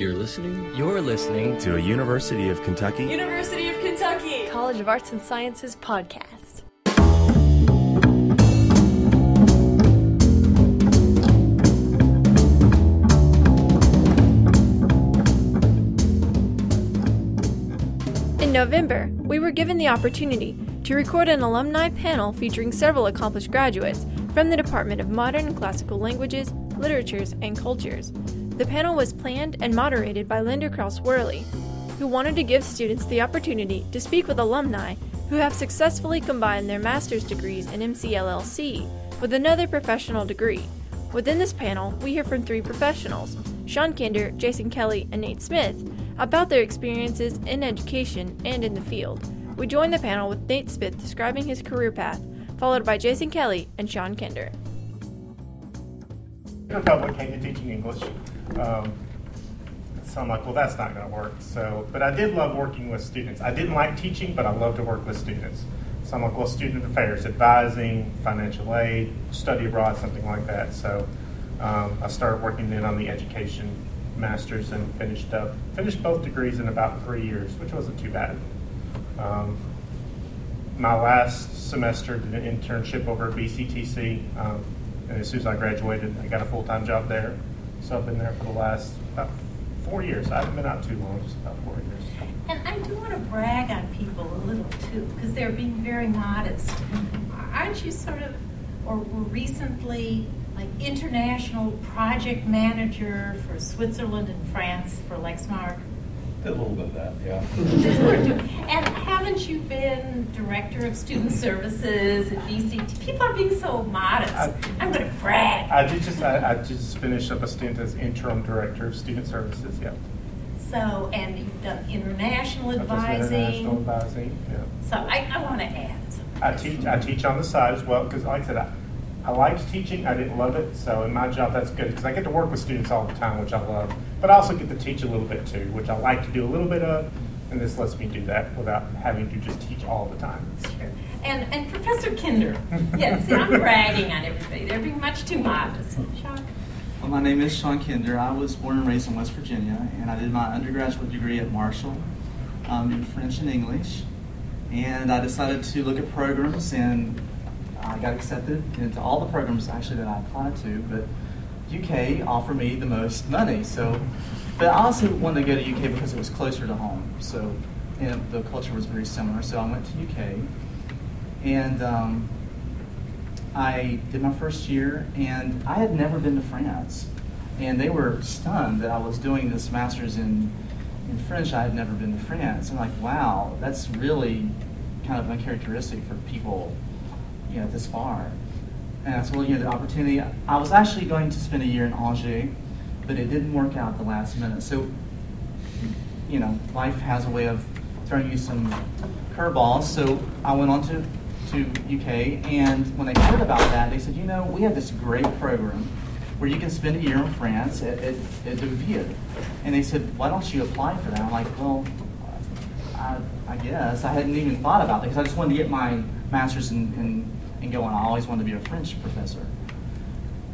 You're listening. You're listening to a University of Kentucky University of Kentucky College of Arts and Sciences podcast. In November, we were given the opportunity to record an alumni panel featuring several accomplished graduates from the Department of Modern and Classical Languages, Literatures, and Cultures. The panel was planned and moderated by Linda Kraus Worley, who wanted to give students the opportunity to speak with alumni who have successfully combined their master's degrees in MCLLC with another professional degree. Within this panel, we hear from three professionals Sean Kinder, Jason Kelly, and Nate Smith about their experiences in education and in the field. We join the panel with Nate Smith describing his career path, followed by Jason Kelly and Sean Kinder. What came to teaching English. Um, so I'm like, well, that's not going to work. So, but I did love working with students. I didn't like teaching, but I love to work with students. So I'm like, well, student affairs, advising, financial aid, study abroad, something like that. So um, I started working then on the education masters and finished up finished both degrees in about three years, which wasn't too bad. Um, my last semester did an internship over at BCTC, um, and as soon as I graduated, I got a full time job there. So I've been there for the last about four years. I haven't been out too long, just about four years. And I do want to brag on people a little too, because they're being very modest. Aren't you sort of, or were recently like international project manager for Switzerland and France for Lexmark? Did a little bit of that, yeah. and haven't you been director of student services at BCT? People are being so modest. I, am going to brag. I did just I, I, just finished up a stint as interim director of student services. Yeah. So and you've done international advising. International advising. Yeah. So I, I want to add. I teach I teach on the side as well because, like I said, I, I liked teaching. I didn't love it. So in my job, that's good because I get to work with students all the time, which I love. But I also get to teach a little bit too, which I like to do a little bit of. And this lets me do that without having to just teach all the time. And, and Professor Kinder, yes, see, I'm bragging on everybody. They're being much too modest. Sean? Well, my name is Sean Kinder. I was born and raised in West Virginia, and I did my undergraduate degree at Marshall um, in French and English. And I decided to look at programs, and I got accepted into all the programs actually that I applied to. But UK offered me the most money, so. But I also wanted to go to UK because it was closer to home, so and the culture was very similar. So I went to UK, and um, I did my first year, and I had never been to France, and they were stunned that I was doing this master's in in French. I had never been to France. I'm like, wow, that's really kind of uncharacteristic for people, you know, this far. And I said, well, you know, the opportunity. I was actually going to spend a year in Angers, but it didn't work out the last minute. So, you know, life has a way of throwing you some curveballs. So I went on to to UK, and when they heard about that, they said, you know, we have this great program where you can spend a year in France at, at, at Deauville. And they said, why don't you apply for that? I'm like, well, I, I guess. I hadn't even thought about that because I just wanted to get my master's in, in, in going. I always wanted to be a French professor.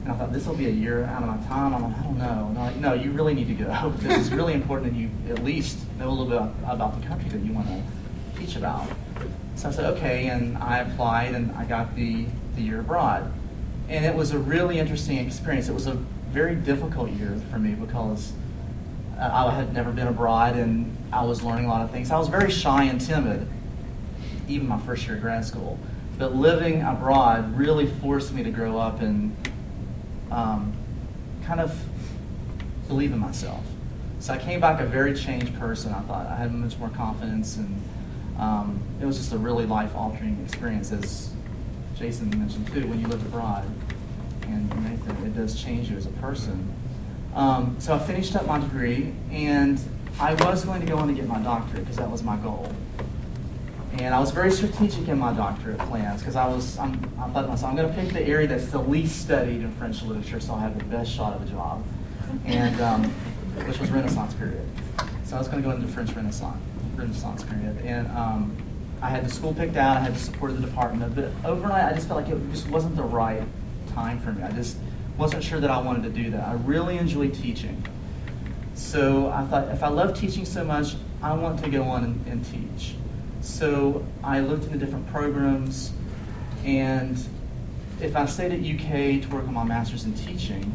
And I thought, this will be a year out of my time. I'm like, I don't know. And like, no, you really need to go. this is really important that you at least know a little bit about the country that you want to teach about. So I said, okay, and I applied and I got the, the year abroad. And it was a really interesting experience. It was a very difficult year for me because uh, I had never been abroad and I was learning a lot of things. I was very shy and timid, even my first year of grad school. But living abroad really forced me to grow up and um, kind of believe in myself. So I came back a very changed person. I thought I had much more confidence and um, it was just a really life-altering experience, as Jason mentioned too. When you live abroad, and Nathan, it does change you as a person. Um, so I finished up my degree, and I was going to go on to get my doctorate because that was my goal. And I was very strategic in my doctorate plans because I was I'm, I thought to myself I'm going to pick the area that's the least studied in French literature, so I'll have the best shot of a job, and um, which was Renaissance period. So I was going to go into French Renaissance. Renaissance period. And um, I had the school picked out, I had the support of the department, but overnight I just felt like it just wasn't the right time for me. I just wasn't sure that I wanted to do that. I really enjoy teaching. So I thought, if I love teaching so much, I want to go on and, and teach. So I looked into different programs, and if I stayed at UK to work on my master's in teaching,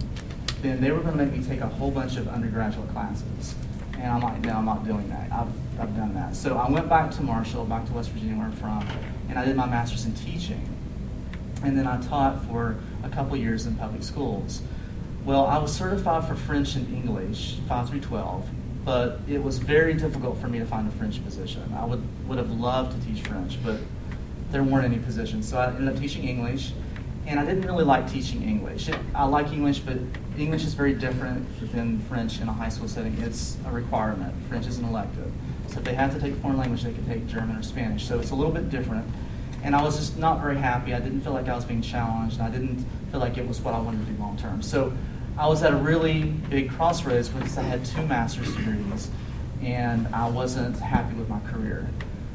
then they were going to make me take a whole bunch of undergraduate classes. And I'm like, no, I'm not doing that. I've, I've done that. So I went back to Marshall, back to West Virginia where I'm from, and I did my master's in teaching. And then I taught for a couple years in public schools. Well, I was certified for French and English, 5 through 12, but it was very difficult for me to find a French position. I would, would have loved to teach French, but there weren't any positions. So I ended up teaching English, and I didn't really like teaching English. It, I like English, but English is very different than French in a high school setting. It's a requirement. French is an elective. So if they had to take a foreign language, they could take German or Spanish. So it's a little bit different. And I was just not very happy. I didn't feel like I was being challenged. I didn't feel like it was what I wanted to do long term. So I was at a really big crossroads because I had two master's degrees and I wasn't happy with my career.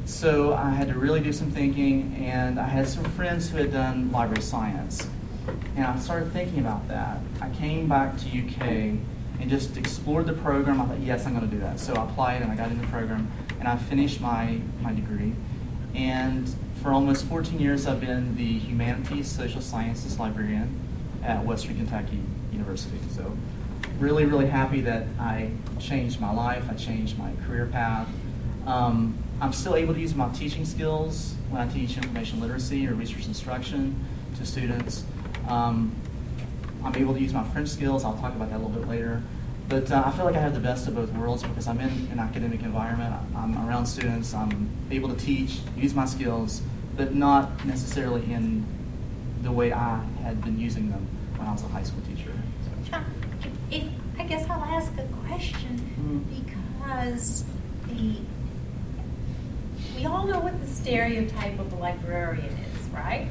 So I had to really do some thinking, and I had some friends who had done library science. And I started thinking about that. I came back to UK and just explored the program. I thought, yes, I'm going to do that. So I applied and I got in the program, and I finished my, my degree. And for almost 14 years, I've been the humanities, social sciences librarian at Western Kentucky University. So really, really happy that I changed my life. I changed my career path. Um, I'm still able to use my teaching skills when I teach information literacy or research instruction to students. Um, I'm able to use my French skills. I'll talk about that a little bit later. But uh, I feel like I have the best of both worlds because I'm in an academic environment. I'm around students. I'm able to teach, use my skills, but not necessarily in the way I had been using them when I was a high school teacher. If, I guess I'll ask a question Mhm. because the, we all know what the stereotype of a librarian is, right?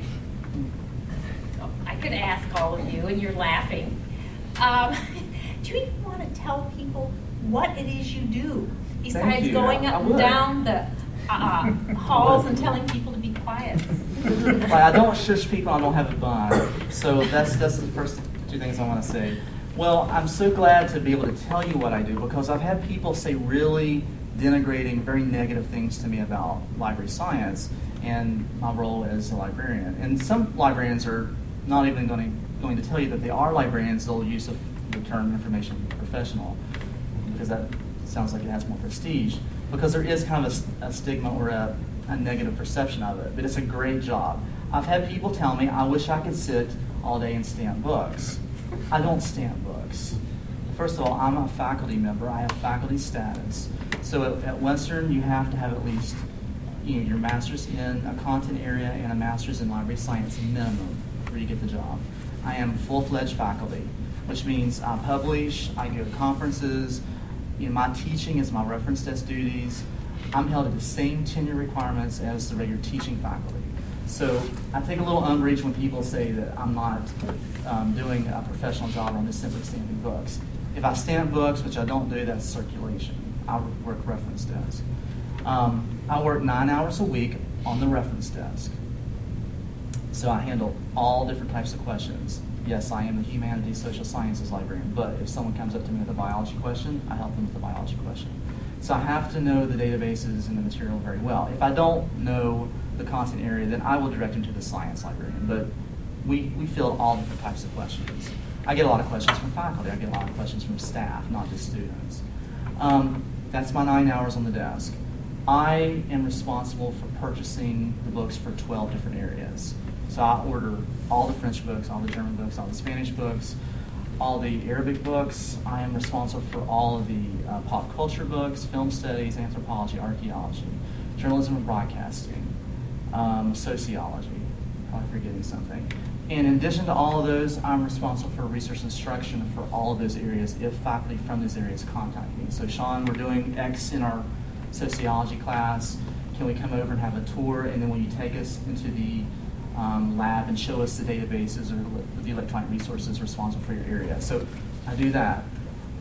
Oh, I could ask all of you, and you're laughing. Um, do you even want to tell people what it is you do besides you. going up and down the uh, halls and telling people to be quiet? Like, I don't shush people. I don't have a bun. So that's that's the first two things I want to say. Well, I'm so glad to be able to tell you what I do because I've had people say really denigrating, very negative things to me about library science and my role as a librarian. And some librarians are not even going to going to tell you that they are librarians. They'll use the, term information professional because that sounds like it has more prestige. Because there is kind of a stigma or a, a negative perception of it, but it's a great job. I've had people tell me, I wish I could sit all day and stamp books. I don't stamp books. First of all, I'm a faculty member. I have faculty status. So at, Western, you have to have at least you know, your master's in a content area and a master's in library science minimum for you get the job. I am full-fledged faculty, which means I publish, I go to conferences, you know, my teaching is my reference desk duties. I'm held to the same tenure requirements as the regular teaching faculty. So I take a little umbrage when people say that I'm not um, doing a professional job I'm just simply stamping books. If I stamp books, which I don't do, that's circulation. I work reference desk. Um, I work nine hours a week on the reference desk. So I handle all different types of questions. Yes, I am a humanities, social sciences librarian, but if someone comes up to me with a biology question, I help them with the biology question. So I have to know the databases and the material very well. If I don't know the content area, then I will direct them to the science librarian. But we, we field all different types of questions. I get a lot of questions from faculty. I get a lot of questions from staff, not just students. Um, that's my nine hours on the desk. I am responsible for purchasing the books for 12 different areas. So I order all the French books, all the German books, all the Spanish books, all the Arabic books. I am responsible for all of the uh, pop culture books, film studies, anthropology, archaeology, journalism and broadcasting, um, sociology. Probably forgetting something. And in addition to all of those, I'm responsible for research instruction for all of those areas if faculty from those areas contact me. So Sean, we're doing X in our sociology class. Can we come over and have a tour? And then will you take us into the um, lab and show us the databases or the electronic resources responsible for your area? So I do that.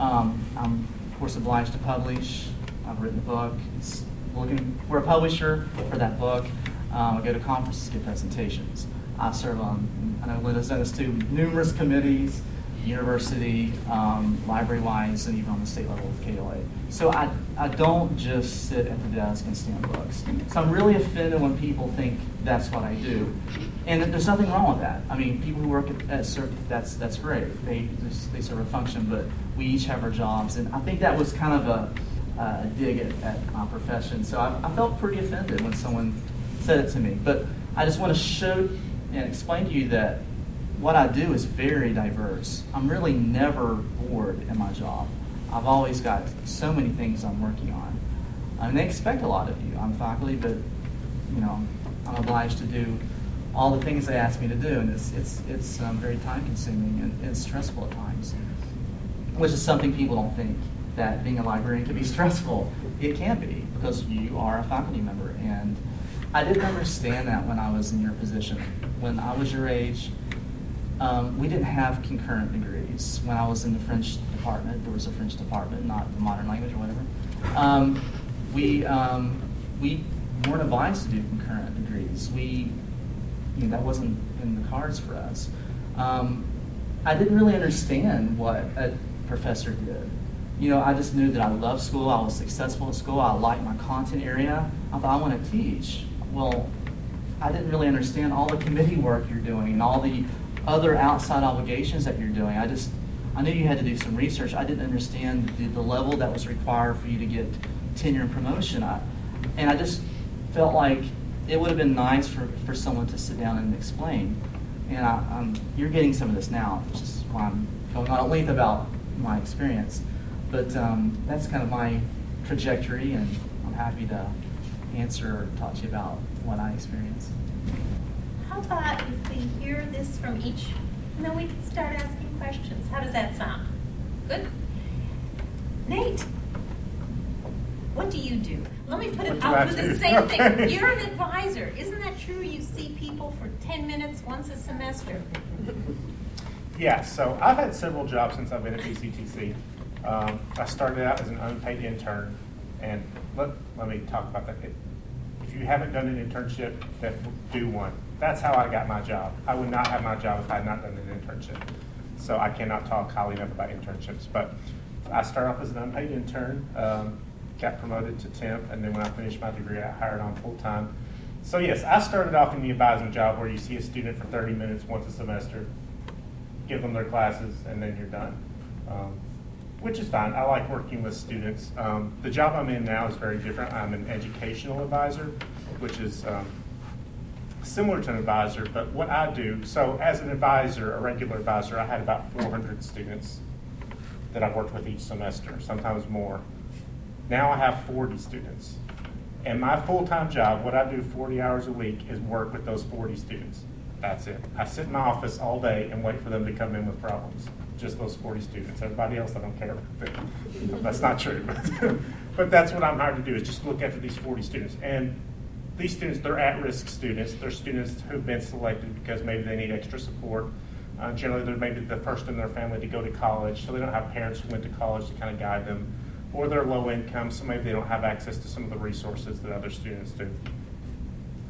Um, I'm of course obliged to publish. I've written a book. It's looking for a publisher for that book. Um, I go to conferences, give presentations. I serve on, I know Linda's done this too, numerous committees. university, um, library-wise, and even on the state level with KLA. So I, I don't just sit at the desk and stamp books. So I'm really offended when people think that's what I do. And there's nothing wrong with that. I mean, people who work at, at circ, that's, that's great. They, they serve a function, but we each have our jobs. And I think that was kind of a, a dig at, at my profession. So I, I felt pretty offended when someone said it to me. But I just want to show and explain to you that what I do is very diverse. I'm really never bored in my job. I've always got so many things I'm working on. I mean, they expect a lot of you. I'm faculty, but you know, I'm obliged to do all the things they ask me to do, and it's it's it's um, very time consuming and, and stressful at times, which is something people don't think that being a librarian can be stressful. It can be because you are a faculty member, and I didn't understand that when I was in your position. When I was your age, um, we didn't have concurrent degrees. When I was in the French department, there was a French department, not the modern language or whatever. Um, we um, we weren't advised to do concurrent degrees. We you know, that wasn't in the cards for us. Um, I didn't really understand what a professor did. You know, I just knew that I loved school. I was successful at school. I liked my content area. I thought I want to teach. Well, I didn't really understand all the committee work you're doing and all the other outside obligations that you're doing. I just, I knew you had to do some research. I didn't understand the, the level that was required for you to get tenure and promotion. I, and I just felt like it would have been nice for, for someone to sit down and explain. And I, um, you're getting some of this now, which is why I'm going on at length about my experience. But um, that's kind of my trajectory, and I'm happy to answer or talk to you about what I experienced. How about if we hear this from each, and then we can start asking questions. How does that sound? Good? Nate, what do you do? Let me put it, What do I'll do do? the same thing. You're an advisor. Isn't that true? You see people for 10 minutes once a semester. Yeah, so I've had several jobs since I've been at BCTC. Um, I started out as an unpaid intern, and let, let me talk about that. If you haven't done an internship, then do one. That's how I got my job. I would not have my job if I had not done an internship. So I cannot talk highly enough about internships. But I started off as an unpaid intern, um, got promoted to temp, and then when I finished my degree, I hired on full time. So yes, I started off in the advising job where you see a student for 30 minutes once a semester, give them their classes, and then you're done. Um, which is fine. I like working with students. Um, the job I'm in now is very different. I'm an educational advisor, which is um, similar to an advisor, but what I do, so as an advisor, a regular advisor, I had about 400 students that I worked with each semester, sometimes more. Now I have 40 students. And my full-time job, what I do 40 hours a week, is work with those 40 students. That's it. I sit in my office all day and wait for them to come in with problems. Just those 40 students. Everybody else, I don't care. That's not true. But that's what I'm hired to do, is just look after these 40 students. And these students, they're at-risk students. They're students who've been selected because maybe they need extra support. Uh, generally, they're maybe the first in their family to go to college, so they don't have parents who went to college to kind of guide them. Or they're low income, so maybe they don't have access to some of the resources that other students do.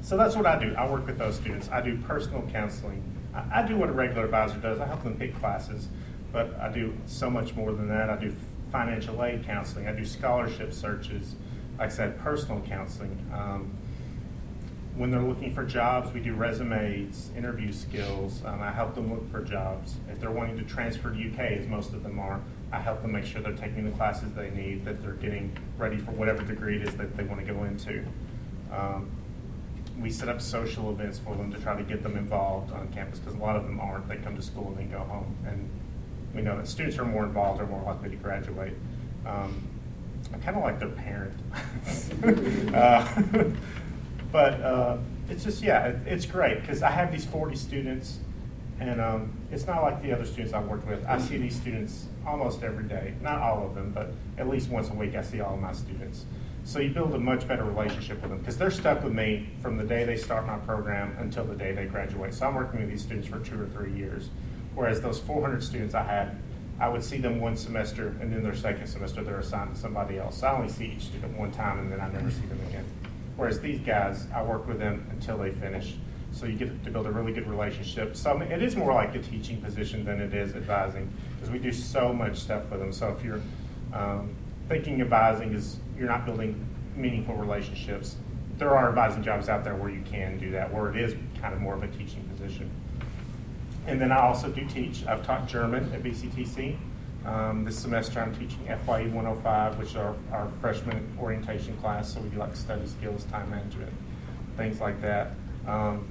So that's what I do. I work with those students. I do personal counseling. I, I do what a regular advisor does. I help them pick classes, but I do so much more than that. I do financial aid counseling. I do scholarship searches. Like I said, personal counseling. Um, when they're looking for jobs, we do resumes, interview skills. Um, I help them look for jobs. If they're wanting to transfer to UK, as most of them are, I help them make sure they're taking the classes they need, that they're getting ready for whatever degree it is that they want to go into. Um, we set up social events for them to try to get them involved on campus because a lot of them aren't. They come to school and then go home. And we know that students are more involved are more likely to graduate. Um, I'm kind of like their parent. uh, but uh, it's just, yeah, it, it's great because I have these 40 students and um, it's not like the other students I've worked with. I see these students almost every day. Not all of them, but at least once a week I see all of my students. So you build a much better relationship with them because they're stuck with me from the day they start my program until the day they graduate. So I'm working with these students for two or three years. Whereas those 400 students I had, I would see them one semester and then their second semester they're assigned to somebody else. So I only see each student one time and then I never see them again. Whereas these guys, I work with them until they finish. so you get to build a really good relationship. So it is more like a teaching position than it is advising because we do so much stuff with them. So if you're um, thinking advising is you're not building meaningful relationships, there are advising jobs out there where you can do that, where it is kind of more of a teaching position. And then I also do teach. I've taught German at BCTC. Um, this semester I'm teaching FYE 105, which is our, freshman orientation class. So we do like study skills, time management, things like that. Um,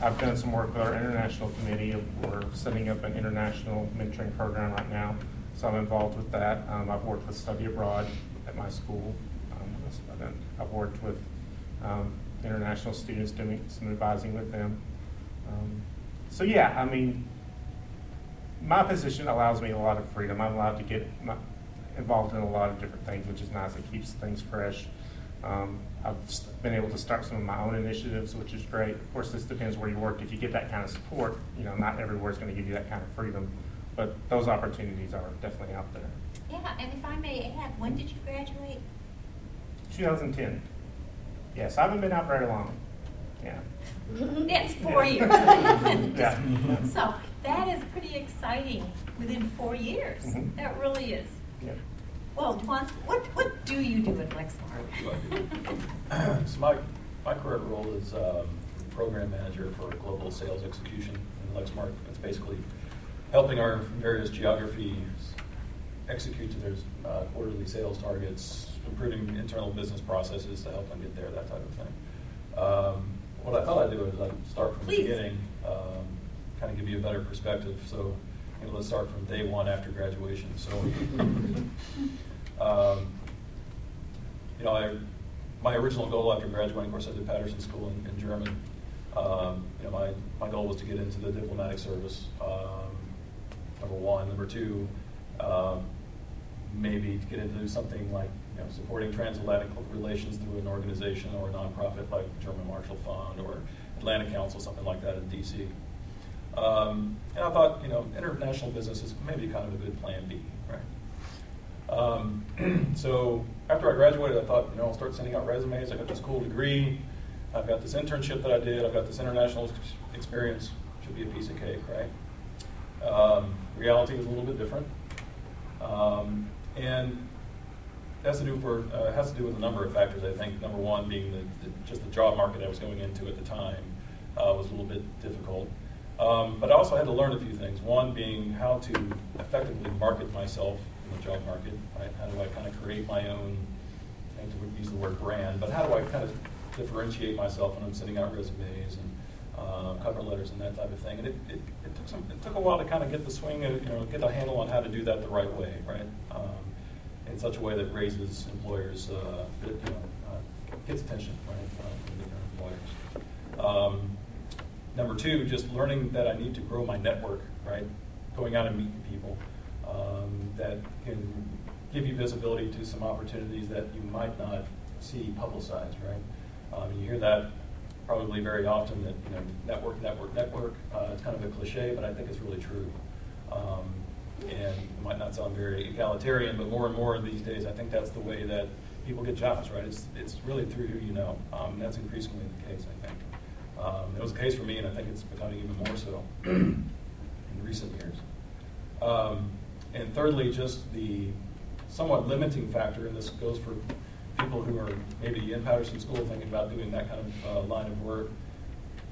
I've done some work with our international committee. We're setting up an international mentoring program right now. So I'm involved with that. Um, I've worked with study abroad at my school. Um, I've worked with um, international students doing some advising with them. So yeah, I mean, my position allows me a lot of freedom. I'm allowed to get my, involved in a lot of different things, which is nice. It keeps things fresh. Um, I've been able to start some of my own initiatives, which is great. Of course, this depends where you work. If you get that kind of support, you know, not everywhere is going to give you that kind of freedom, but those opportunities are definitely out there. Yeah, and if I may add, when did you graduate? 2010. Yes, I haven't been out very long. Yeah. That's four years. Yeah. So that is pretty exciting within four years. Mhm. That really is. Yeah. Well, Dwan, what, what do you do at Lexmark? So my, my current role is um, program manager for global sales execution in Lexmark. It's basically helping our various geographies execute to their uh, quarterly sales targets, improving internal business processes to help them get there, that type of thing. Um, What I thought I'd do is I'd start from the Please. beginning, kind of give you a better perspective. So you know, let's start from day one after graduation. So um, you know, I, my original goal after graduating, of course, I did Patterson School in, in German. Um, you know, my, my goal was to get into the diplomatic service. Um, number one, number two, um, maybe to get into something like you know supporting transatlantic relations through an organization or a nonprofit like German Marshall Fund or Atlantic Council, something like that in D.C. Um, and I thought, you know, international business is maybe kind of a good plan B, right? Um, so after I graduated, I thought, you know, I'll start sending out resumes. I got this cool degree. I've got this internship that I did. I've got this international ex- experience. Should be a piece of cake, right? Um, reality is a little bit different, um, and has to do for uh, has to do with a number of factors. I think number one being the, the, just the job market I was going into at the time uh, was a little bit difficult. Um, but I also had to learn a few things. One being how to effectively market myself in the job market. Right? How do I kind of create my own? I to use the word brand, but how do I kind of differentiate myself when I'm sending out resumes and uh, cover letters and that type of thing? And it, it, it took some. It took a while to kind of get the swing of you know get a handle on how to do that the right way, right? Um, in such a way that raises employers, uh, you know, uh, gets attention, right, uh, from the employers. Um, Number two, just learning that I need to grow my network, right? Going out and meeting people um, that can give you visibility to some opportunities that you might not see publicized, right? Um, you hear that probably very often that you know network, network, network. Uh, it's kind of a cliche, but I think it's really true. Um, and it might not sound very egalitarian, but more and more these days, I think that's the way that people get jobs, right? It's it's really through who you know. Um, that's increasingly the case, I think. Um, it was the case for me, and I think it's becoming even more so in recent years. Um, and thirdly, just the somewhat limiting factor, and this goes for people who are maybe in Patterson School thinking about doing that kind of uh, line of work.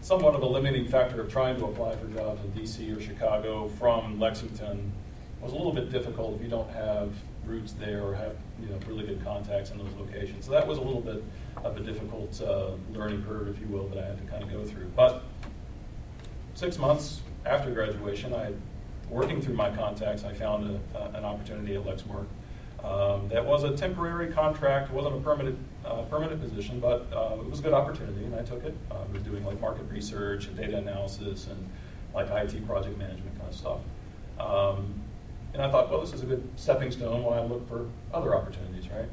Somewhat of a limiting factor of trying to apply for jobs in DC or Chicago from Lexington was a little bit difficult if you don't have roots there or have you know really good contacts in those locations. So that was a little bit of a difficult uh, learning curve, if you will, that I had to kind of go through. But six months after graduation, I, working through my contacts, I found a, uh, an opportunity at Lexmark. Um, that was a temporary contract, wasn't a permanent uh, permanent position, but uh, it was a good opportunity, and I took it. I was doing like market research and data analysis and like IT project management kind of stuff. Um, and I thought, well, this is a good stepping stone while I look for other opportunities, right?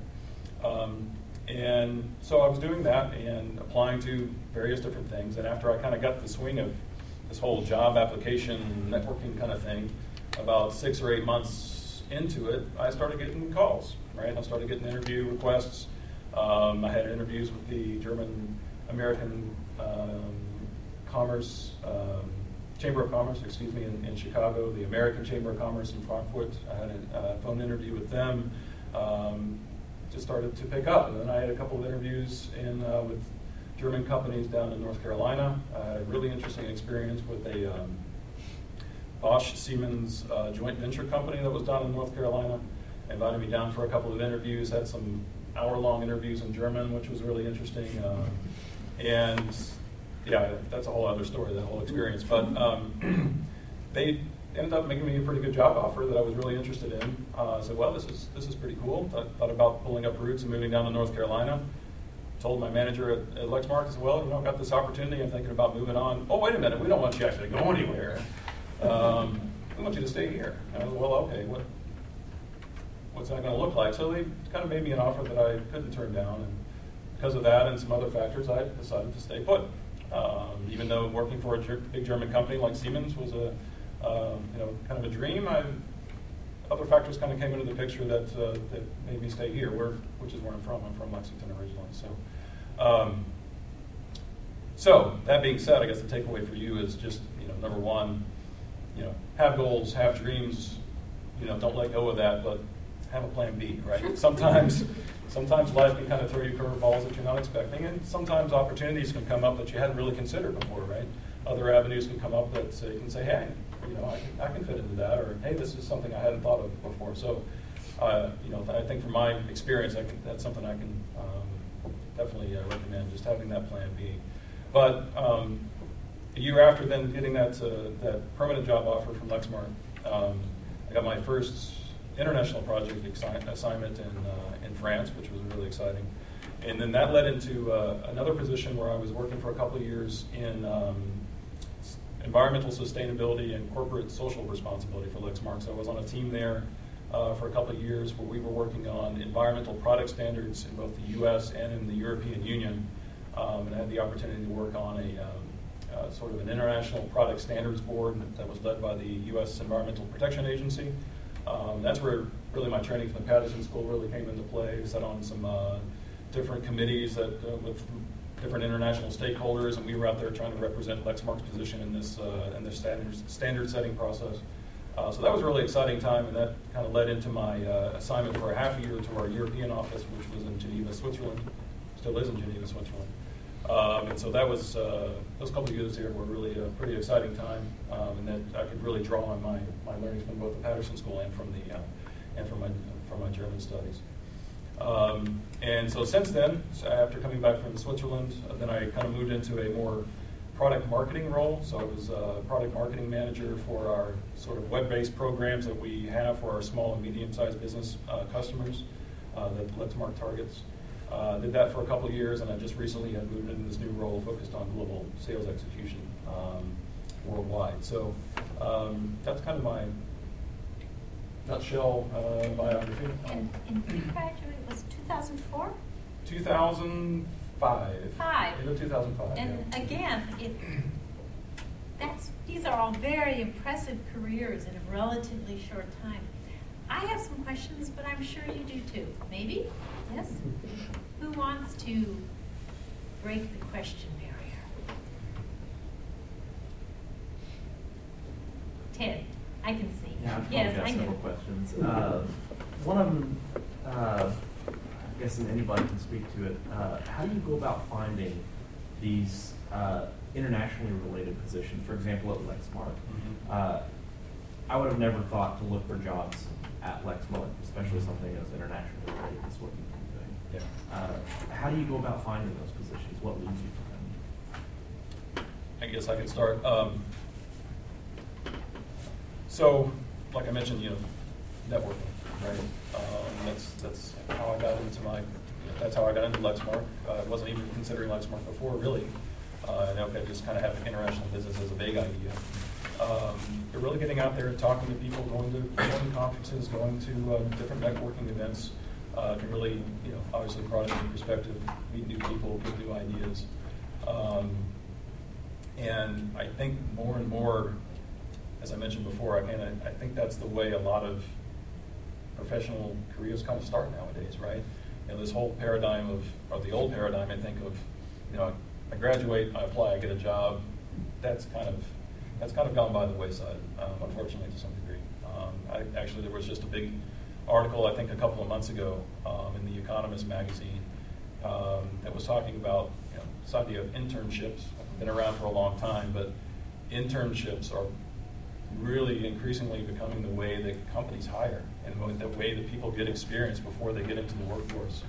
Um, and so I was doing that and applying to various different things. And after I kind of got the swing of this whole job application networking kind of thing, about six or eight months into it, I started getting calls, right? I started getting interview requests. Um, I had interviews with the German American um, Commerce, um, Chamber of Commerce, excuse me, in, in, Chicago, the American Chamber of Commerce in Frankfurt. I had a uh, phone interview with them. Um, just started to pick up, and then I had a couple of interviews in uh, with German companies down in North Carolina. I had a really interesting experience with a um, Bosch Siemens uh, joint venture company that was down in North Carolina. Invited me down for a couple of interviews. Had some hour-long interviews in German, which was really interesting. Uh, and yeah, that's a whole other story, that whole experience. But um, they ended up making me a pretty good job offer that I was really interested in. Uh, I said, well, this is this is pretty cool. Thought, thought about pulling up roots and moving down to North Carolina. Told my manager at, at Lexmark, I said, well, you know, I've got this opportunity. I'm thinking about moving on. Oh, wait a minute, we don't want you actually to go anywhere. Um, we want you to stay here. I said, well, okay, what what's that going to look like? So they kind of made me an offer that I couldn't turn down, and because of that and some other factors, I decided to stay put. Um, even though working for a ger- big German company like Siemens was a uh, you know kind of a dream, I, other factors kind of came into the picture that uh, that made me stay here, where which is where I'm from. I'm from Lexington originally, so. Um, so that being said, I guess the takeaway for you is just you know number one, you know have goals, have dreams, you know don't let go of that, but have a plan B, right? Sometimes sometimes life can kind of throw you curveballs that you're not expecting, and sometimes opportunities can come up that you hadn't really considered before, right? Other avenues can come up that you can say, hey, you know, I can, I can fit into that, or hey, this is something I hadn't thought of before. So, uh, you know, I think from my experience, can, that's something I can um, definitely uh, recommend, just having that plan B. But um, a year after then getting that, uh, that permanent job offer from Lexmark, um, I got my first international project assignment in, uh, in France, which was really exciting. And then that led into uh, another position where I was working for a couple of years in um, environmental sustainability and corporate social responsibility for Lexmark. So I was on a team there uh, for a couple of years where we were working on environmental product standards in both the US and in the European Union. Um, and I had the opportunity to work on a um, uh, sort of an international product standards board that was led by the US Environmental Protection Agency. Um, that's where really my training from the Patterson School really came into play. I sat on some uh, different committees that, uh, with different international stakeholders, and we were out there trying to represent Lexmark's position in this uh, in this standard setting process. Uh, so that was a really exciting time, and that kind of led into my uh, assignment for a half year to our European office, which was in Geneva, Switzerland. Still is in Geneva, Switzerland. Um, and so that was uh, those couple of years here were really a pretty exciting time, um, and that I could really draw on my, my learnings from both the Patterson School and from the uh, and from my from my German studies. Um, and so since then, so after coming back from Switzerland, uh, then I kind of moved into a more product marketing role. So I was a product marketing manager for our sort of web-based programs that we have for our small and medium-sized business uh, customers uh, Lexmark targets. Uh, did that for a couple of years, and I just recently had moved into this new role focused on global sales execution um, worldwide. So um, that's kind of my nutshell uh, biography. And, and you graduated was 2004? 2005. Five. End of 2005. And yeah. again, it, that's these are all very impressive careers in a relatively short time. I have some questions, but I'm sure you do too. Maybe? Yes? Who wants to break the question barrier? Ted, I can see. Yeah, I've yes, I several know. questions. Uh, one of them, uh, I guess anybody can speak to it. Uh, how do you go about finding these uh, internationally related positions? For example, at Lexmark, Mhm. uh, I would have never thought to look for jobs at Lexmark, especially something as internationally related as what you've been doing. Yeah. Uh, how do you go about finding those positions? What leads you to them? I guess I can start. Um, so, like I mentioned, you know, networking, right? Um, that's that's how I got into my. That's how I got into Lexmark. Uh, I wasn't even considering Lexmark before, really. Uh, and okay, just kind of having international business as a vague idea. Um, really getting out there talking to people, going to going to conferences, going to uh, different networking events, uh, can really, you know, obviously broaden your perspective, meet new people, get new ideas. Um, and I think more and more, as I mentioned before, I of I think that's the way a lot of professional careers kind of start nowadays, right? You know, this whole paradigm of, or the old paradigm, I think of, you know, I graduate, I apply, I get a job, that's kind of that's kind of gone by the wayside, um, unfortunately, to some degree. Um, I, actually, there was just a big article, I think, a couple of months ago um, in the Economist magazine um, that was talking about you know, this idea of internships. Been around for a long time, but internships are really increasingly becoming the way that companies hire and the way that people get experience before they get into the workforce.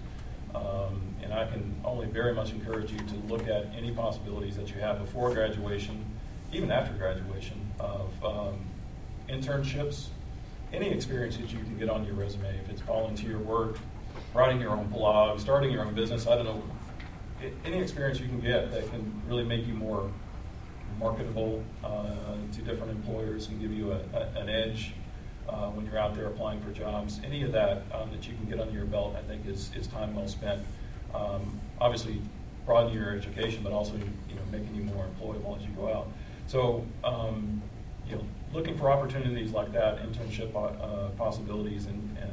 Um, and I can only very much encourage you to look at any possibilities that you have before graduation, even after graduation, of um, internships, any experience that you can get on your resume, if it's volunteer work, writing your own blog, starting your own business, I don't know, any experience you can get that can really make you more marketable uh, to different employers and give you a, a, an edge uh, when you're out there applying for jobs. Any of that um, that you can get under your belt, I think, is, is time well spent. Um, obviously, broadening your education, but also you know making you more employable as you go out. So, um, you know, looking for opportunities like that, internship uh, possibilities, in, in,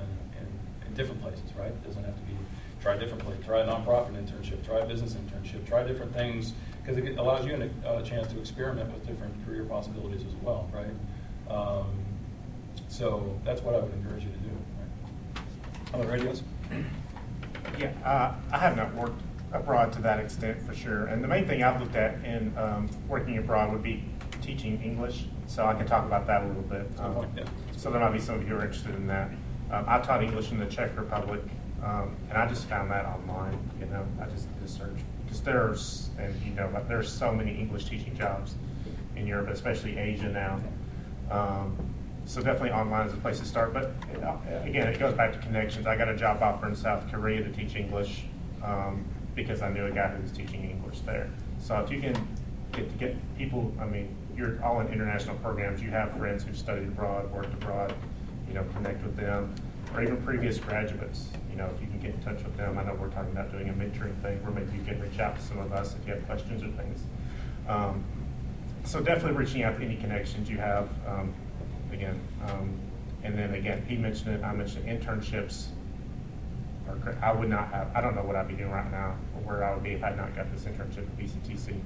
in, different places. Right? It doesn't have to be try different place. Try a nonprofit internship. Try a business internship. Try different things because it allows you a uh, chance to experiment with different career possibilities as well. Right? Um, so that's what I would encourage you to do. Right? Other radios? Yeah, uh, I have not worked abroad to that extent for sure. And the main thing I've looked at in um, working abroad would be teaching English. So I can talk about that a little bit. Um, yeah. So there might be some of you who are interested in that. Um, I taught English in the Czech Republic, um, and I just found that online. You know, I just did a search because there's, and you know, there's so many English teaching jobs in Europe, especially Asia now. Um, so definitely online is a place to start. But uh, again, it goes back to connections. I got a job offer in South Korea to teach English um, because I knew a guy who was teaching English there. So if you can get to get people, I mean, you're all in international programs. You have friends who've studied abroad, worked abroad. You know, connect with them, or even previous graduates. You know, if you can get in touch with them. I know we're talking about doing a mentoring thing where maybe you can reach out to some of us if you have questions or things. Um, so definitely reaching out to any connections you have. Um, again. Um, and then again, he mentioned it, I mentioned internships. Or I would not have, I don't know what I'd be doing right now or where I would be if I had not got this internship at BCTC.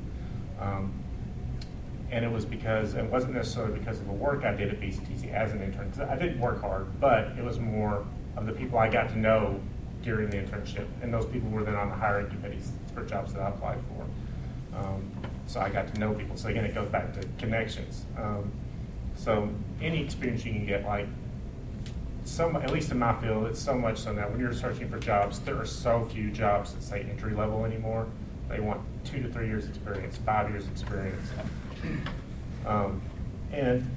And it was because, it wasn't necessarily because of the work I did at BCTC as an intern, because I did work hard, but it was more of the people I got to know during the internship. And those people were then on the hiring committees for jobs that I applied for. Um, so I got to know people. So again, it goes back to connections. Um, so any experience you can get, like some, at least in my field, it's so much so that when you're searching for jobs, there are so few jobs that say entry level anymore. They want two to three years experience, five years experience. Um, and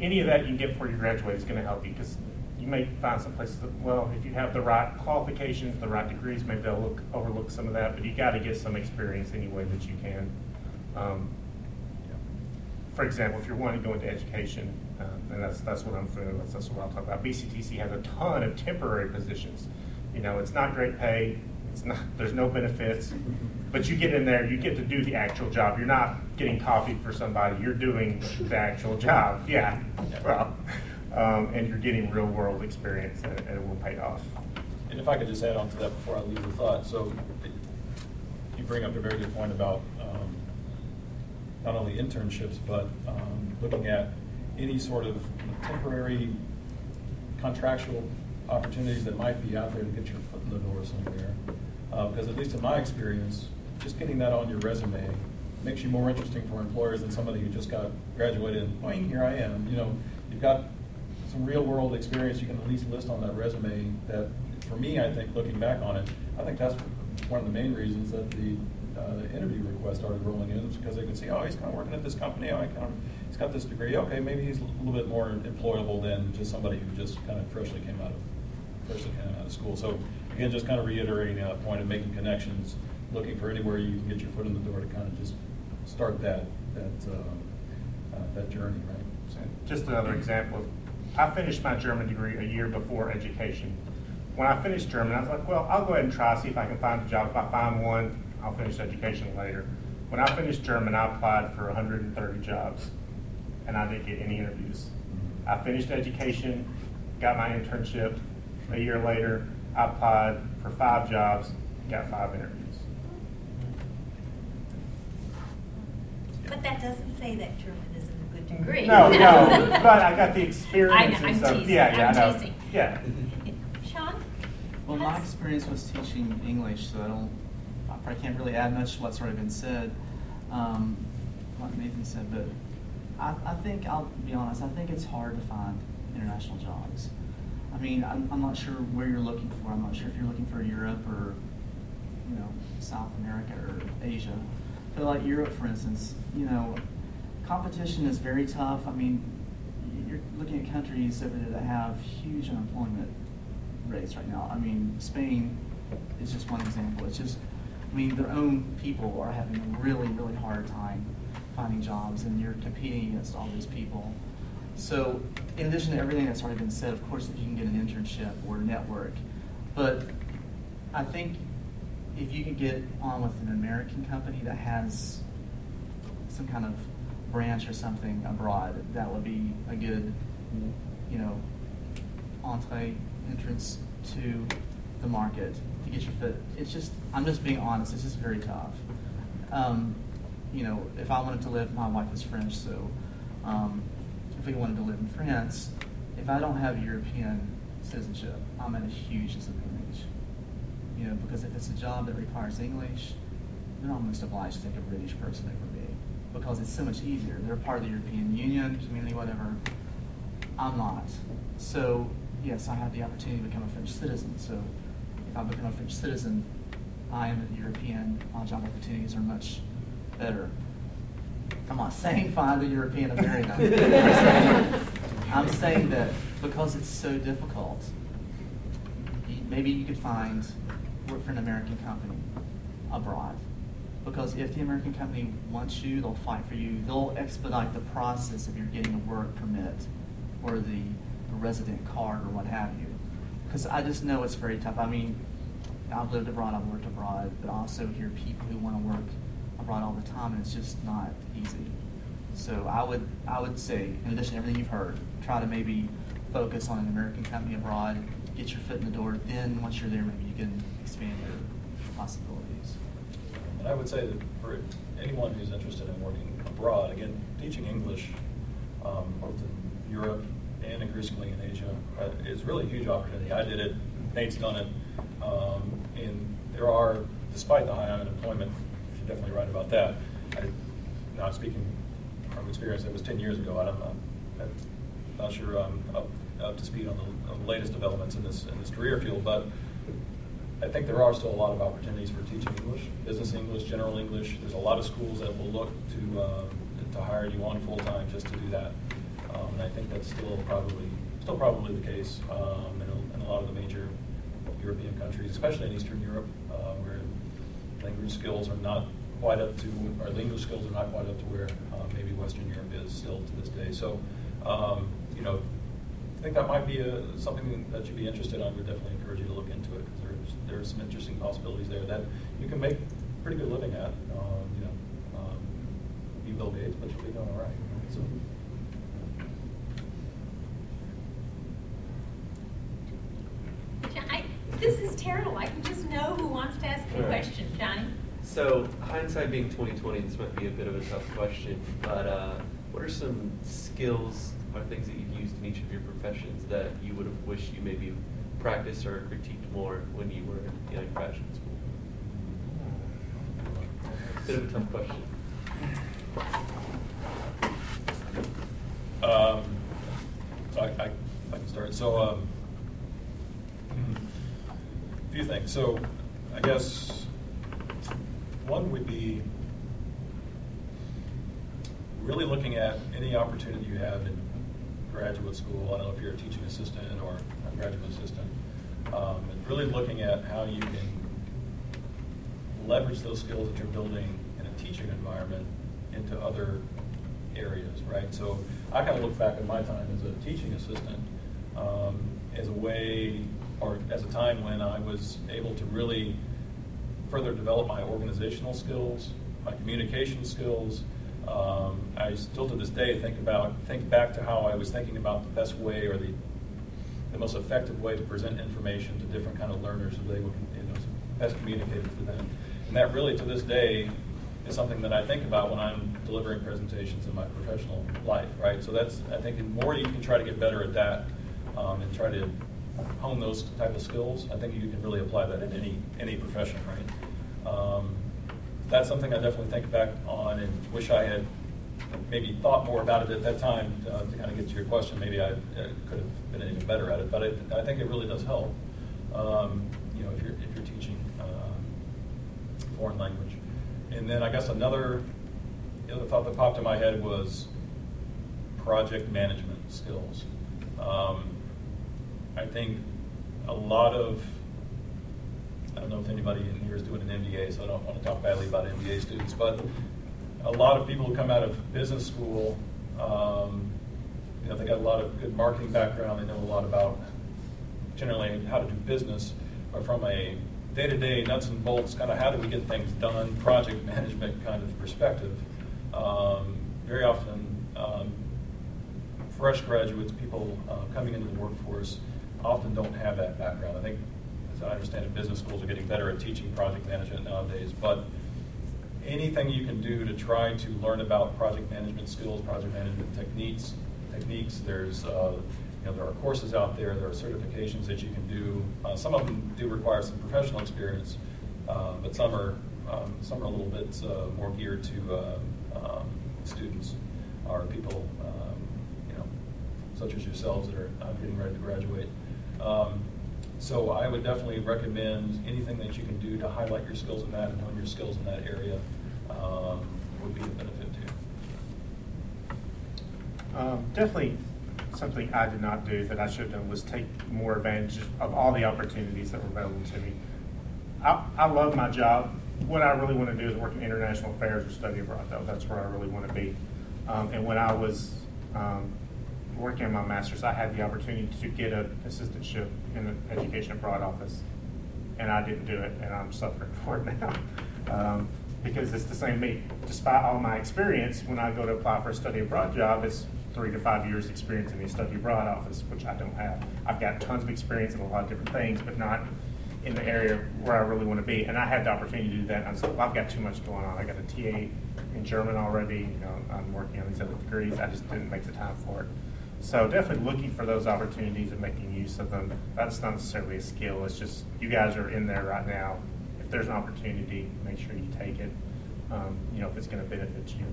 any of that you can get before you graduate is going to help you because you may find some places that, well, if you have the right qualifications, the right degrees, maybe they'll look, overlook some of that, but you got to get some experience any way that you can. Um, for example, if you're wanting to go into education, uh, and that's that's what I'm familiar with, that's what I'll talk about. BCTC has a ton of temporary positions. You know, it's not great pay. It's not. There's no benefits, but you get in there, you get to do the actual job. You're not getting coffee for somebody. You're doing the actual job. Yeah. Well, um, and you're getting real world experience, and, and, it will pay off. And if I could just add on to that before I leave the thought, so you bring up a very good point about not only internships, but um, looking at any sort of temporary contractual opportunities that might be out there to get your foot in the door somewhere. Uh, because at least in my experience, just getting that on your resume makes you more interesting for employers than somebody who just got graduated and, boing, here I am. You know, you've got some real world experience you can at least list on that resume that, for me, I think, looking back on it, I think that's one of the main reasons that the uh, interview requests started rolling in because they could see, oh, he's kind of working at this company. Oh, kind of, he's got this degree. Okay, maybe he's a little bit more employable than just somebody who just kind of freshly came out of freshly came out of school. So again, just kind of reiterating that point of making connections, looking for anywhere you can get your foot in the door to kind of just start that that uh, uh, that journey, right? So just another example. I finished my German degree a year before education. When I finished German, I was like, well, I'll go ahead and try, see if I can find a job. If I find one, I'll finish education later. When I finished German, I applied for 130 jobs, and I didn't get any interviews. I finished education, got my internship. A year later, I applied for five jobs, got five interviews. But that doesn't say that German isn't a good degree. No, no, but I got the experience I know, I'm stuff. teasing, Yeah, yeah, I'm I know. teasing. Yeah. Sean? Well, my experience was teaching English, so I don't, I probably can't really add much to what's already been said, um, like Nathan said, but I, I think, I'll be honest, I think it's hard to find international jobs. I mean, I'm, I'm not sure where you're looking for. I'm not sure if you're looking for Europe or, you know, South America or Asia. But like Europe, for instance, you know, competition is very tough. I mean, you're looking at countries over there that have huge unemployment rates right now. I mean, Spain is just one example. It's just, I mean, their own people are having a really, really hard time finding jobs, and you're competing against all these people. So, in addition to everything that's already been said, of course, if you can get an internship or network, but I think if you can get on with an American company that has some kind of branch or something abroad, that would be a good, you know, entree entrance to the market to get your foot. It's just, I'm just being honest, it's just very tough. Um, you know, if I wanted to live, my wife is French, so um, if we wanted to live in France, if I don't have European citizenship, I'm at a huge disadvantage. Because if it's a job that requires English, they're almost obliged to take a British person over me because it's so much easier. They're part of the European Union, community, whatever. I'm not. So, yes, I have the opportunity to become a French citizen. So, if I become a French citizen, I am a European. My job opportunities are much better. I'm not saying find a European American. I'm saying that because it's so difficult, maybe you could find work for an American company abroad. Because if the American company wants you, they'll fight for you. They'll expedite the process of your getting a work permit or the, the resident card or what have you. Because I just know it's very tough. I mean, I've lived abroad, I've worked abroad, but I also hear people who want to work abroad all the time, and it's just not easy. So I would, I would say, in addition to everything you've heard, try to maybe focus on an American company abroad, get your foot in the door. Then once you're there, maybe you can possibilities. And I would say that for anyone who's interested in working abroad, again, teaching English, um, both in Europe and increasingly in Asia, uh, is really a huge opportunity. I did it, Nate's done it, um, and there are, despite the high unemployment, you're definitely right about that. I, not speaking from experience, it was 10 years ago. I don't I'm not sure I'm up, up to speed on the, on the latest developments in this in this career field, but I think there are still a lot of opportunities for teaching English, business English, general English. There's a lot of schools that will look to uh, to hire you on full time just to do that, um, and I think that's still probably still probably the case um, in, a, in a lot of the major European countries, especially in Eastern Europe, uh, where language skills are not quite up to, or English skills are not quite up to where uh, maybe Western Europe is still to this day. So, um, you know, I think that might be a, something that you'd be interested in. I would definitely encourage you to look into it because there's there's some interesting possibilities there that you can make pretty good living at. Um, you know, um, be Bill Gates, but you'll be doing all right. So. I, this is terrible. I can just know who wants to ask a Right. question. Johnny? So, hindsight being 2020, this might be a bit of a tough question, but uh, what are some skills or things that you've used in each of your professions that you would have wished you maybe practiced or critiqued more when you were in like, graduate school? Bit of a tough question. Um, so I, I, I can start. So, um, a few things. So, I guess one would be really looking at any opportunity you have in graduate school. I don't know if you're a teaching assistant or a graduate assistant, um, and really looking at how you can leverage those skills that you're building in a teaching environment into other areas, right? So I kind of look back at my time as a teaching assistant um, as a way, or as a time when I was able to really further develop my organizational skills, my communication skills. Um, I still to this day think about, think back to how I was thinking about the best way or the the most effective way to present information to different kind of learners so they would you know, best communicate it to them. And that really, to this day, is something that I think about when I'm delivering presentations in my professional life, right? So that's, I think the more you can try to get better at that um, and try to hone those type of skills, I think you can really apply that in any, any profession, right? Um, that's something I definitely think back on and wish I had maybe thought more about it at that time uh, to kind of get to your question. Maybe I uh, could have been even better at it, but I, I think it really does help. Um, you know, if you're if you're teaching uh, foreign language, and then I guess another the other thought that popped in my head was project management skills. Um, I think a lot of I don't know if anybody in here is doing an MBA, so I don't want to talk badly about MBA students, but a lot of people who come out of business school, um, you know, they got a lot of good marketing background. They know a lot about generally how to do business, but from a day-to-day nuts and bolts kind of how do we get things done, project management kind of perspective. Um, very often, um, fresh graduates, people uh, coming into the workforce, often don't have that background. I think, as I understand it, business schools are getting better at teaching project management nowadays, but anything you can do to try to learn about project management skills, project management techniques. Techniques. There's, uh, you know, there are courses out there. There are certifications that you can do. Uh, some of them do require some professional experience, uh, but some are um, some are a little bit uh, more geared to uh, um, students or people, um, you know, such as yourselves that are uh, getting ready to graduate. Um, so I would definitely recommend anything that you can do to highlight your skills in that and hone your skills in that area um, would be a benefit to. Um, definitely something I did not do that I should have done was take more advantage of all the opportunities that were available to me. I, I love my job. What I really want to do is work in international affairs or study abroad, though. That's where I really want to be. Um, and when I was um, working on my master's, I had the opportunity to get an assistantship in an education abroad office. And I didn't do it, and I'm suffering for it now. Um, because it's the same me. Despite all my experience, when I go to apply for a study abroad job, it's three to five years experience in the study abroad office, which I don't have. I've got tons of experience in a lot of different things, but not in the area where I really want to be. And I had the opportunity to do that. I was like, well, I've got too much going on. I got a TA in German already. You know, I'm working on these other degrees. I just didn't make the time for it. So definitely looking for those opportunities and making use of them. That's not necessarily a skill. It's just you guys are in there right now. If there's an opportunity, make sure you take it. Um, you know, if it's going to benefit you.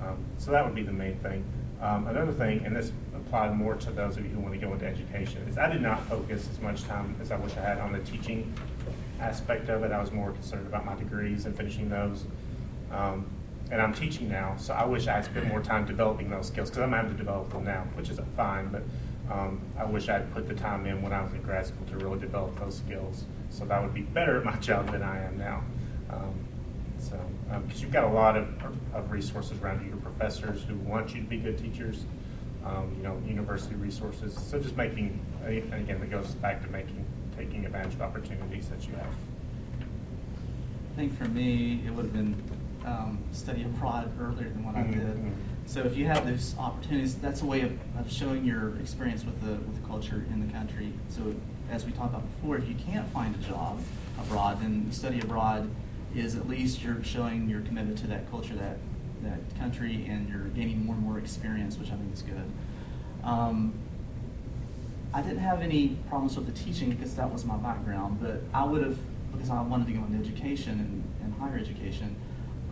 Um, so that would be the main thing. Um, another thing, and this applies more to those of you who want to go into education, is I did not focus as much time as I wish I had on the teaching aspect of it. I was more concerned about my degrees and finishing those. Um, and I'm teaching now, so I wish I had spent more time developing those skills because I'm having to develop them now, which is fine. But um, I wish I had put the time in when I was in grad school to really develop those skills. So that would be better at my job than I am now. Um, so, because um, you've got a lot of, of resources around you, your professors who want you to be good teachers, um, you know, university resources. So just making, and again, it goes back to making, taking advantage of opportunities that you have. I think for me, it would have been um, study abroad earlier than what mm-hmm. I did. So if you have those opportunities, that's a way of, of showing your experience with the with the culture in the country. So as we talked about before, if you can't find a job abroad, then study abroad is at least you're showing your commitment to that culture, that that country, and you're gaining more and more experience, which I think is good. Um, I didn't have any problems with the teaching because that was my background, but I would have, because I wanted to go into education and, and higher education,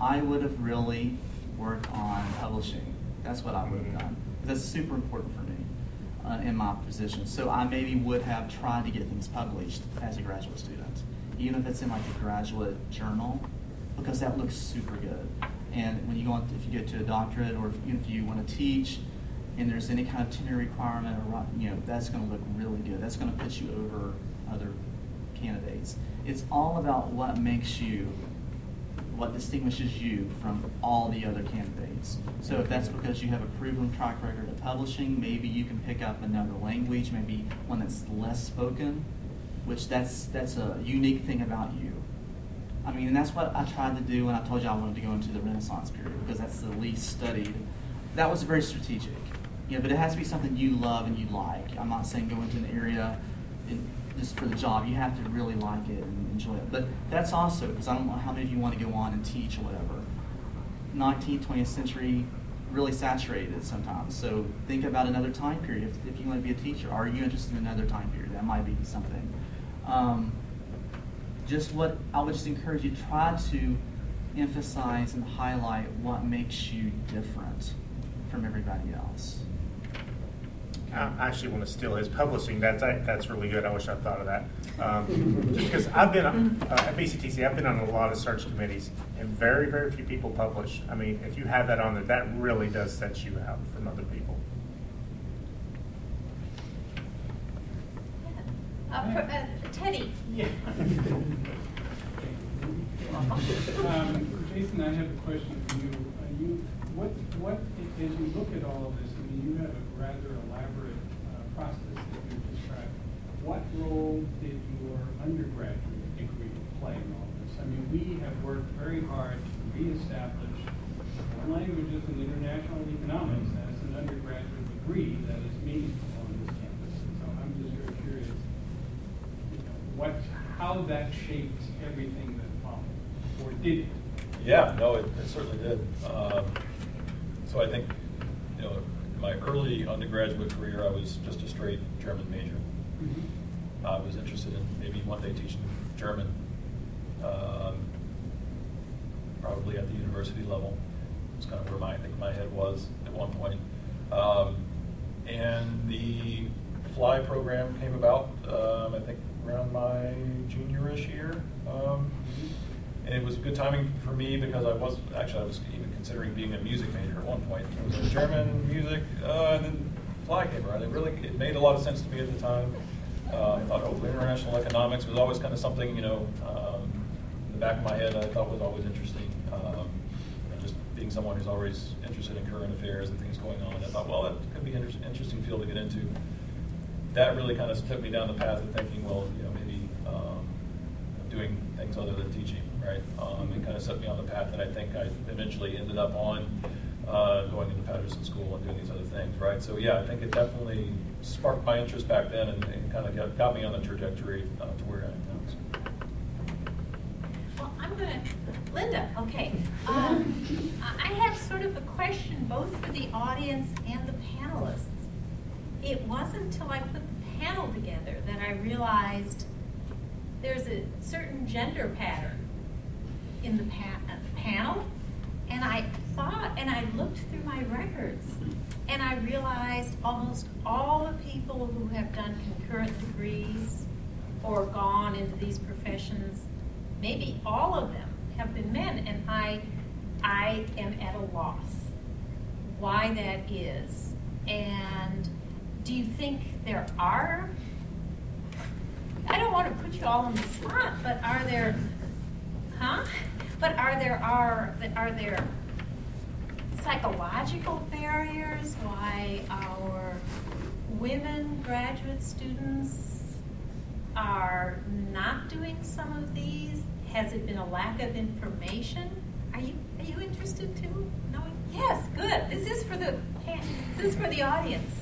I would have really worked on publishing. That's what I would have done. That's super important for me uh, in my position. So I maybe would have tried to get things published as a graduate student, even if it's in like a graduate journal, because that looks super good. And when you go on, if you get to a doctorate or if, if you want to teach, and there's any kind of tenure requirement, or you know, that's going to look really good. That's going to put you over other candidates. It's all about what makes you what distinguishes you from all the other candidates. So if that's because you have a proven track record of publishing, maybe you can pick up another language, maybe one that's less spoken, which that's that's a unique thing about you. I mean, and that's what I tried to do when I told you I wanted to go into the Renaissance period because that's the least studied. That was very strategic, know, but it has to be something you love and you like. I'm not saying go into an area in, just for the job. You have to really like it and enjoy it. But that's also because I don't know how many of you want to go on and teach or whatever. 19th, 20th century really saturated sometimes. So think about another time period. If, if you want to be a teacher, are you interested in another time period? That might be something. Um, just what I would just encourage you try to emphasize and highlight what makes you different from everybody else. I actually want to steal his publishing. That's that's really good. I wish I'd thought of that. Um, just because I've been uh, at BCTC, I've been on a lot of search committees, and very very few people publish. I mean, if you have that on there, that really does set you out from other people. Uh, per- uh, Teddy? Yeah. Um, Jason, I have a question for you. Uh, You, what, what, as you look at all of this, I mean, you have a rather elaborate uh, process that you described. What role did your undergraduate degree play in all this? I mean, we have worked very hard to reestablish languages and international economics as an undergraduate degree that is meaningful on this campus. And so I'm just very curious, you know, what, how that shaped everything that followed, or did it? Yeah, no, it, it certainly did. Um, so I think, you know, in my early undergraduate career, I was just a straight German major. I was interested in maybe one day teaching German, um, probably at the university level. It's kind of where my, I think my head was at one point. Um, and the Fly program came about, um, I think, around my juniorish year. Um, and it was good timing for me because I was actually I was even considering being a music major at one point. It was German music, uh, and then Fly came around. It really it made a lot of sense to me at the time. Uh, I thought oh, international economics was always kind of something you know um, in the back of my head I thought was always interesting. Um, and just being someone who's always interested in current affairs and things going on, I thought, well, that could be an inter- interesting field to get into. That really kind of took me down the path of thinking, well, you know, maybe um, doing things other than teaching, right? Um, it kind of set me on the path that I think I eventually ended up on, uh, going into Patterson School and doing these other things, right? So yeah, I think it definitely sparked my interest back then and, and kind of got, got me on the trajectory uh, to where I am now. Well, I'm gonna, Linda, okay. Um, I have sort of a question both for the audience and the panelists. It wasn't until I put the panel together that I realized there's a certain gender pattern in the pa- uh, panel. And I thought, and I looked through my records, and I realized almost all the people who have done concurrent degrees or gone into these professions, maybe all of them have been men, and I, I am at a loss why that is. And do you think there are? I don't want to put you all on the spot, but are there, huh? But are there are are there psychological barriers why our women graduate students are not doing some of these? Has it been a lack of information? Are you are you interested too? Knowing? Yes, good. This is for the this is for the audience.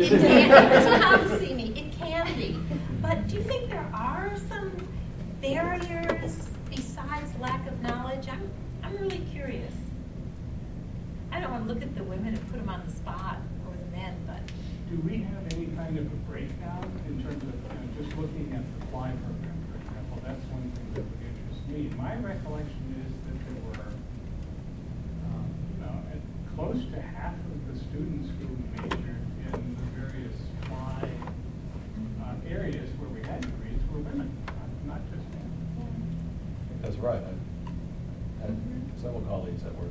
It, can. me. It can be. But do you think there are some barriers besides lack of knowledge? I'm, I'm really curious. I don't want to look at the women and put them on the spot or the men, but Do we have any kind of a breakdown in terms of, you know, just looking at the fly program, for example? That's one thing that would interest me. My recollection is that there were, um, you know, at close to half of the students who majored in the various fly uh, areas where we had degrees were women, not- not just men. That's right. I had several colleagues that were.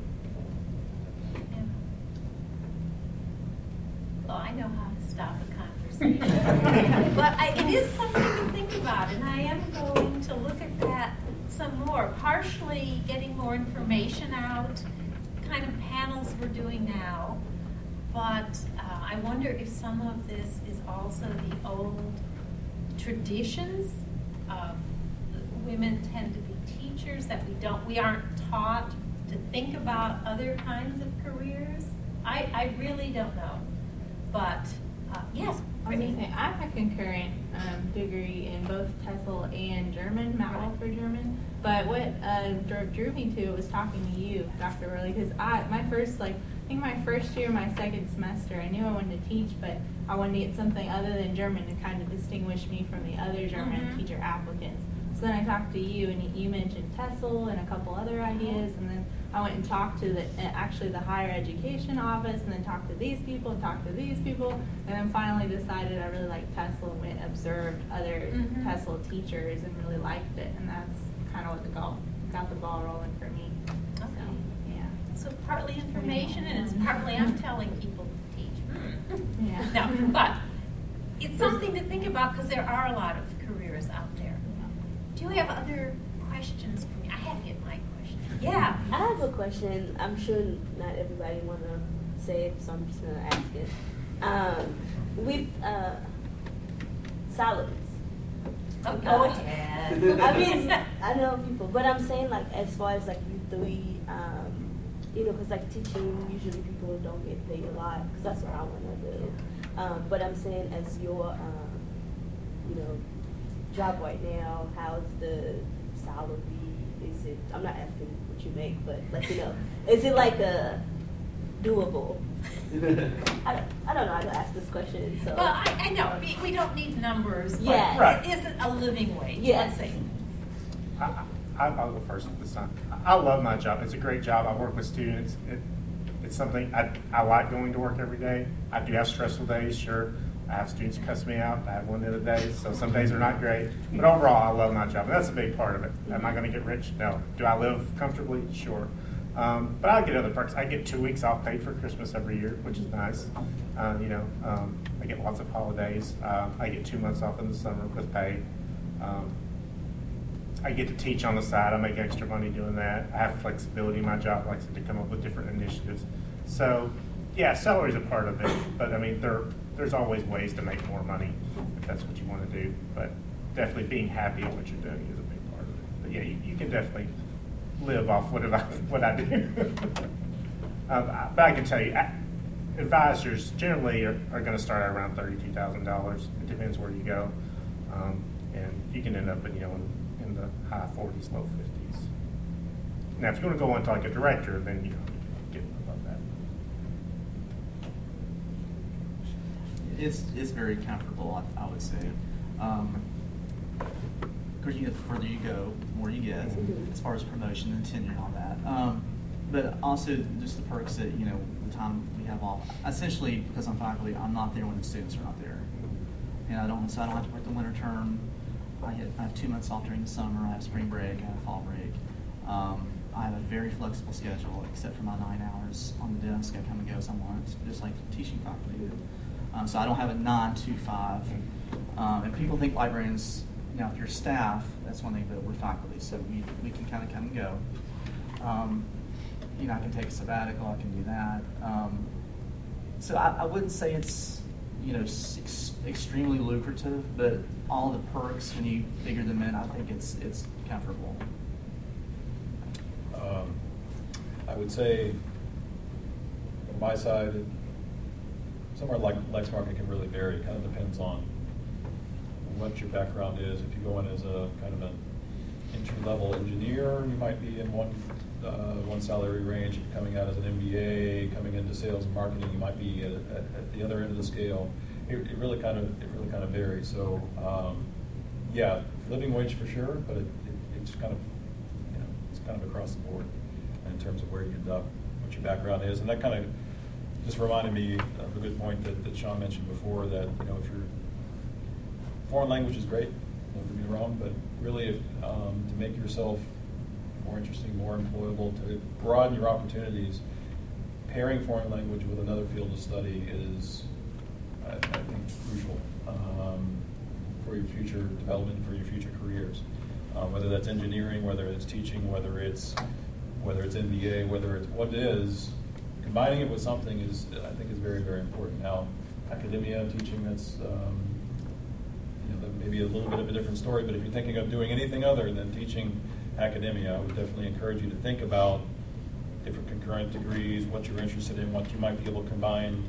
yeah. Well, I know how to stop a conversation. but I, it is something to think about, and I am going to look at that some more. Partially getting more information out, kind of panels we're doing now. But uh, I wonder if some of this is also the old traditions of women tend to be teachers that we don't, we aren't taught to think about other kinds of careers? I, I really don't know. But, uh, yes, I Brittany? say, I have a concurrent um, degree in both TESOL and German, Matwell for German. But what uh, drew, drew me to it was talking to you, Dr. Worley, because I, my first, like, I think my first year, my second semester, I knew I wanted to teach, but I wanted to get something other than German to kind of distinguish me from the other German Mhm. teacher applicants. So then I talked to you, and you mentioned TESOL and a couple other ideas, and then I went and talked to the uh, actually the higher education office, and then talked to these people, and talked to these people, and then finally decided I really liked TESOL and went observed other Mhm. TESOL teachers and really liked it, and that's kind of the got got the ball rolling for me. So, Okay. yeah. So partly information and it's partly I'm telling people to teach. Yeah. No, but it's something to think about because there are a lot of careers out there. Do you have other questions for me? I have to get my question. Yeah. I have a question. I'm sure not everybody want to say it, so I'm just going to ask it. Um, with uh, salaries. Oh, go ahead. I mean, I know people, but I'm saying like as far as like you three, um, you know, because like teaching, usually people don't get paid a lot because that's what I want to do. Um, but I'm saying as your, um, you know, job right now, how's the salary? Is it? I'm not asking what you make, but like you know, is it like a doable? I don't, I don't know how to ask this question. So Well, I, I know, we, we don't need numbers, but Yes. Right. it isn't a living wage, Yes. let's say. I, I, I'll go first this time. I love my job. It's a great job. I work with students. It, it's something I, I like going to work every day. I do have stressful days, sure. I have students cuss me out. I have one the other day, so some days are not great. But overall, I love my job, and that's a big part of it. Am I going to get rich? No. Do I live comfortably? Sure. Um, but I get other perks. I get two weeks off paid for Christmas every year, which is nice. Uh, you know, um, I get lots of holidays. Um, I get two months off in the summer with pay. Um, I get to teach on the side. I make extra money doing that. I have flexibility my job. I like to come up with different initiatives. So, yeah, salary's a part of it. But I mean, there there's always ways to make more money if that's what you want to do. But definitely being happy at what you're doing is a big part of it. But yeah, you, you can definitely live off what I what I do. um, but I can tell you, advisors generally are, are going to start at around thirty-two thousand dollars. It depends where you go, um, and you can end up in you know in, in the high forties, low fifties. Now, if you want to go on to like a director, then you know get above that. It's, it's very comfortable, I, I would say. Um, you get the further you go, more you get, as far as promotion and tenure and all that. Um, but also just the perks that, you know, the time we have off. Essentially, because I'm faculty, I'm not there when the students are not there. And I don't, so I don't have to work the winter term. I I have two months off during the summer, I have spring break, I have fall break. Um, I have a very flexible schedule, except for my nine hours on the desk. I come and go as I want, just like teaching faculty do. Um, so I don't have a nine to five. Um, and people think librarians, now if you're staff, that's one thing, but we're faculty, so we, we can kind of come and go. Um, you know, I can take a sabbatical, I can do that. Um, so I, I wouldn't say it's, you know, ex- extremely lucrative, but all the perks, when you figure them in, I think it's, it's comfortable. Um, I would say, from my side, somewhere like Lexmark, it can really vary. It kind of depends on what your background is. If you go in as a kind of an entry-level engineer, you might be in one, uh, one salary range. Coming out as an MBA, coming into sales and marketing, you might be at, at, at the other end of the scale. It, it really kind of, it really kind of varies. So, um, yeah, living wage for sure, but it, it, it's kind of, you know, it's kind of across the board in terms of where you end up, what your background is, and that kind of just reminded me of a good point that, that Sean mentioned before, that, you know, if you're, foreign language is great, don't get me wrong, but really, if, um, to make yourself more interesting, more employable, to broaden your opportunities, pairing foreign language with another field of study is, I, I think, crucial um, for your future development, for your future careers. Uh, whether that's engineering, whether it's teaching, whether it's whether it's MBA, whether it's what it is, combining it with something is, I think, is very, very important. Now, academia, teaching, that's um, you know, that may be a little bit of a different story. But if you're thinking of doing anything other than teaching academia, I would definitely encourage you to think about different concurrent degrees, what you're interested in, what you might be able to combine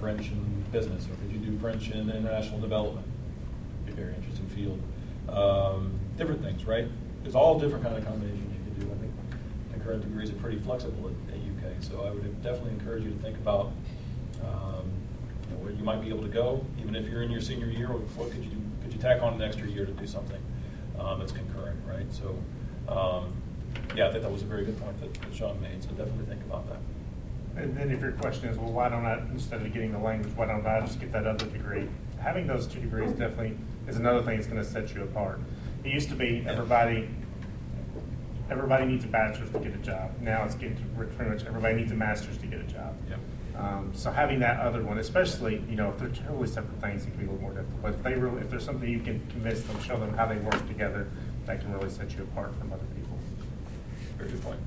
French and business, or could you do French and international development? Be a very interesting field. Um, different things, right? There's all different kind of combinations you can do. I think concurrent degrees are pretty flexible at, at UK, so I would definitely encourage you to think about um, you know, where you might be able to go, even if you're in your senior year. What could you do? You tack on an extra year to do something um, that's concurrent, right? So, um, yeah, I think that was a very good point that, that Sean made. So definitely think about that. And then if your question is, well, why don't I, instead of getting the language, why don't I just get that other degree? Having those two degrees definitely is another thing that's gonna set you apart. It used to be everybody, everybody needs a bachelor's to get a job. Now it's getting to pretty much everybody needs a master's to get a job. Yep. Um, so having that other one, especially, you know, if they're totally separate things, it can be a little more difficult. But if they really, if there's something you can convince them, show them how they work together, that can really set you apart from other people. Very good point.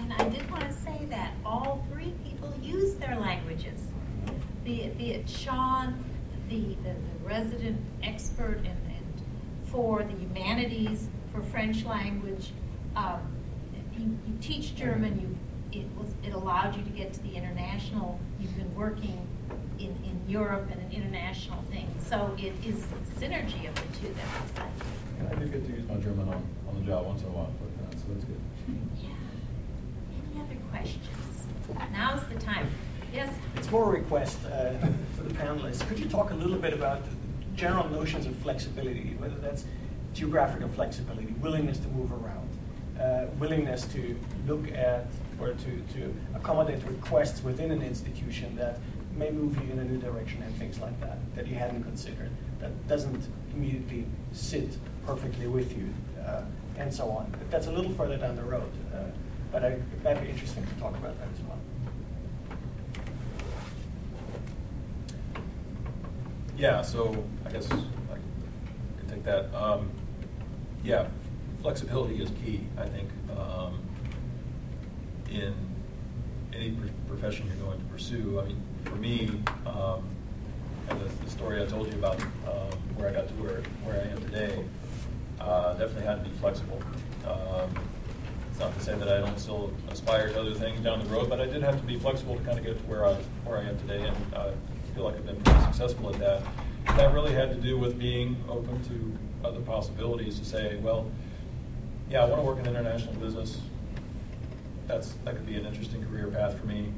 And I did want to say that all three people use their languages. Be it, be it Sean, the, the, the resident expert and, and for the humanities, for French language. Um, you, you teach German, you, it was, it allowed you to get to the international, you've been working in, in Europe and an international thing. So it is synergy of the two that's exciting. And I do get to use my German on, on the job once in a while, but, uh, so that's good. Yeah. Any other questions? Now's the time. Yes? It's more a request uh, for the panelists. Could you talk a little bit about the general notions of flexibility, whether that's geographical flexibility, willingness to move around, uh, willingness to look at or to, to accommodate requests within an institution that may move you in a new direction and things like that, that you hadn't considered, that doesn't immediately sit perfectly with you, uh, and so on. But that's a little further down the road, uh, but I, that'd be interesting to talk about that as well. Yeah, so I guess I can take that. Um, yeah, flexibility is key, I think, um, in any pr- profession you're going to pursue. I mean, for me, um, and the, the story I told you about um, where I got to where, where I am today, uh, definitely had to be flexible. Um, it's not to say that I don't still aspire to other things down the road, but I did have to be flexible to kind of get to where I where I am today, and I feel like I've been pretty successful at that. That really had to do with being open to other possibilities. To say, well, yeah, I want to work in international business. That's that could be an interesting career path for me.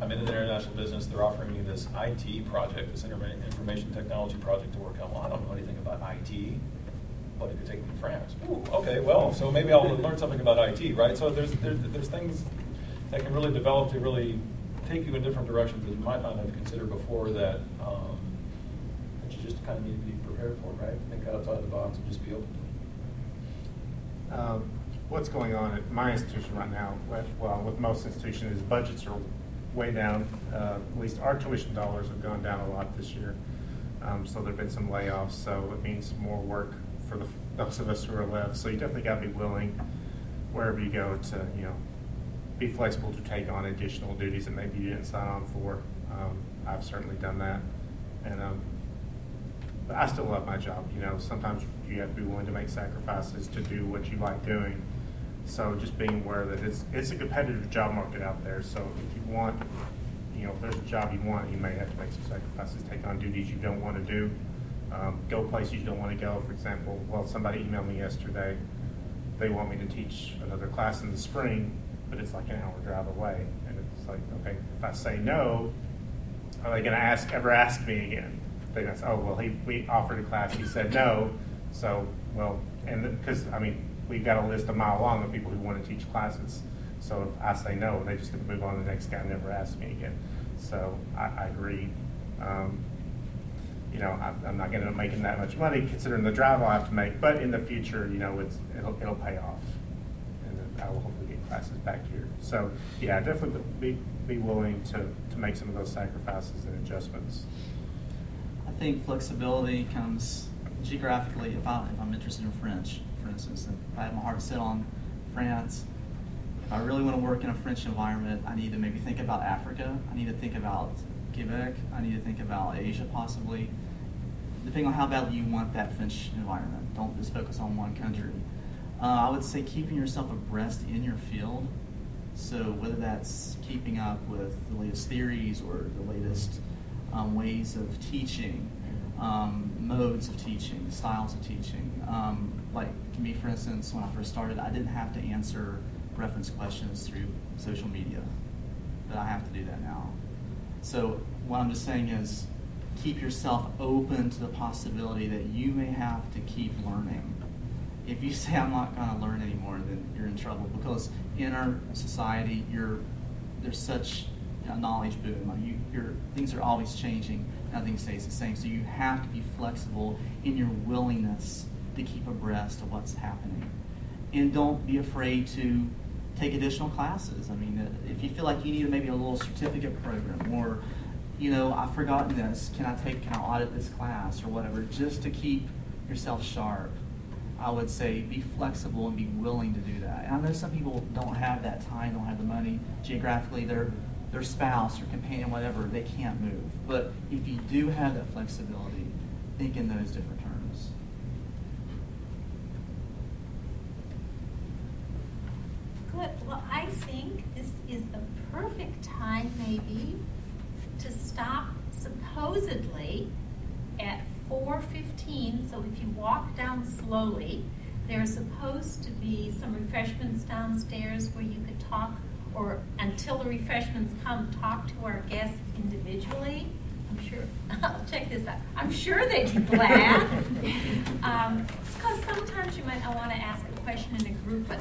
I'm in an international business. They're offering me this IT project, this information technology project to work on. Well, I don't know anything about IT but it could take me to France. Ooh, okay, well, so maybe I'll learn something about IT, right? So there's, there's, there's things that can really develop to really take you in different directions that you might not have considered before that, um, that you just kind of need to be prepared for, right? Think outside the box and just be open to it. Um, what's going on at my institution right now, well, with most institutions, is budgets are way down. Uh, at least our tuition dollars have gone down a lot this year. Um, so there have been some layoffs, so it means more work for the, those of us who are left. So you definitely got to be willing, wherever you go, to you know, be flexible to take on additional duties that maybe you didn't sign on for. Um, I've certainly done that, and um, but I still love my job. You know, sometimes you have to be willing to make sacrifices to do what you like doing. So just being aware that it's it's a competitive job market out there. So if you want, you know, if there's a job you want, you may have to make some sacrifices, take on duties you don't want to do um, go places you don't want to go. For example, well, somebody emailed me yesterday. They want me to teach another class in the spring, but it's like an hour drive away. And it's like, okay, if I say no, are they going to ask ever ask me again? They're going to say, oh, well, he, we offered a class, he said no. So, well, and because, I mean, we've got a list a mile long of people who want to teach classes. So if I say no, they just move on to the next guy and never ask me again. So I, I agree. Um, you know, I'm, I'm not going to end up making that much money considering the drive I'll have to make. But in the future, you know, it's it'll, it'll pay off, and I will hopefully get classes back here. So yeah, definitely be be willing to to make some of those sacrifices and adjustments. I think flexibility comes geographically. If I if I'm interested in French, instance, if I have my heart set on France. If I really want to work in a French environment, I need to maybe think about Africa. I need to think about Quebec. I need to think about Asia possibly depending on how badly you want that French environment. Don't just focus on one country. Uh, I would say keeping yourself abreast in your field So whether that's keeping up with the latest theories or the latest um, ways of teaching, um, modes of teaching, styles of teaching. Um, like me, for instance, when I first started, I didn't have to answer reference questions through social media, but I have to do that now. So what I'm just saying is keep yourself open to the possibility that you may have to keep learning. If you say I'm not going to learn anymore, then you're in trouble because in our society, there's such a knowledge boom. Like you, things are always changing. Nothing stays the same. So you have to be flexible in your willingness to keep abreast of what's happening, and don't be afraid to take additional classes. I mean, uh, if you feel like you need maybe a little certificate program or you know, I've forgotten this. Can I take, can I audit this class or whatever, just to keep yourself sharp? I would say be flexible and be willing to do that. And I know some people don't have that time, don't have the money. Geographically, their their spouse or companion, whatever, they can't move. But if you do have that flexibility, think in those different terms. Good. Well, I think this is the perfect time, maybe, to stop supposedly at 4:15. So if you walk down slowly, there's supposed to be some refreshments downstairs where you could talk, or until the refreshments come, talk to our guests individually. I'm sure. I'll check this out. I'm sure they'd be glad. um, because sometimes you might not want to ask a question in a group, but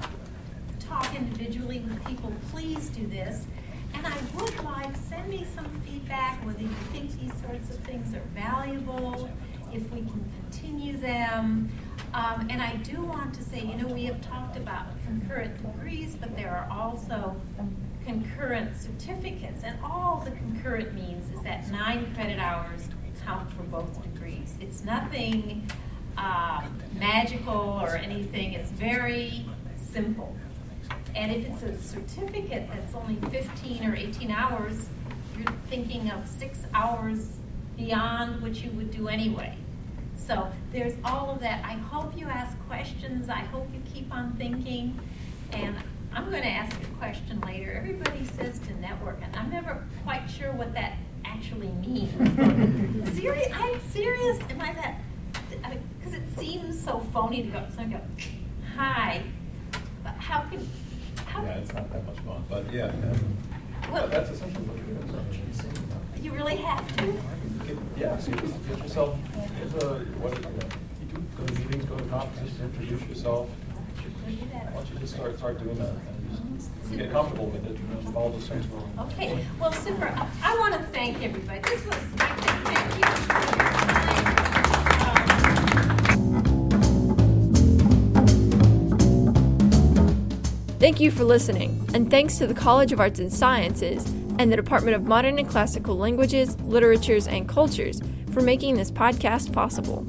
talk individually with people. Please do this. And I would like, send me some feedback whether you think these sorts of things are valuable, if we can continue them. Um, and I do want to say, you know, we have talked about concurrent degrees, but there are also concurrent certificates. And all the concurrent means is that nine credit hours count for both degrees. It's nothing uh, magical or anything, it's very simple. And if it's a certificate that's only 15 or 18 hours, you're thinking of six hours beyond what you would do anyway. So there's all of that. I hope you ask questions. I hope you keep on thinking. And I'm going to ask a question later. Everybody says to network, and I'm never quite sure what that actually means. serious? I'm serious? Am I that? Because it seems so phony to go. So I go, hi. But how can yeah, it's not that much fun, but yeah. Well, that's essentially what you're doing. You really have to. Get, yeah, so you get yourself into what you do, go to meetings, go to conferences, introduce yourself. Why don't you just start start doing that get comfortable with it all those things. Okay, well, super. I, I want to thank everybody. This was thank you. Thank you for listening, and thanks to the College of Arts and Sciences and the Department of Modern and Classical Languages, Literatures, and Cultures for making this podcast possible.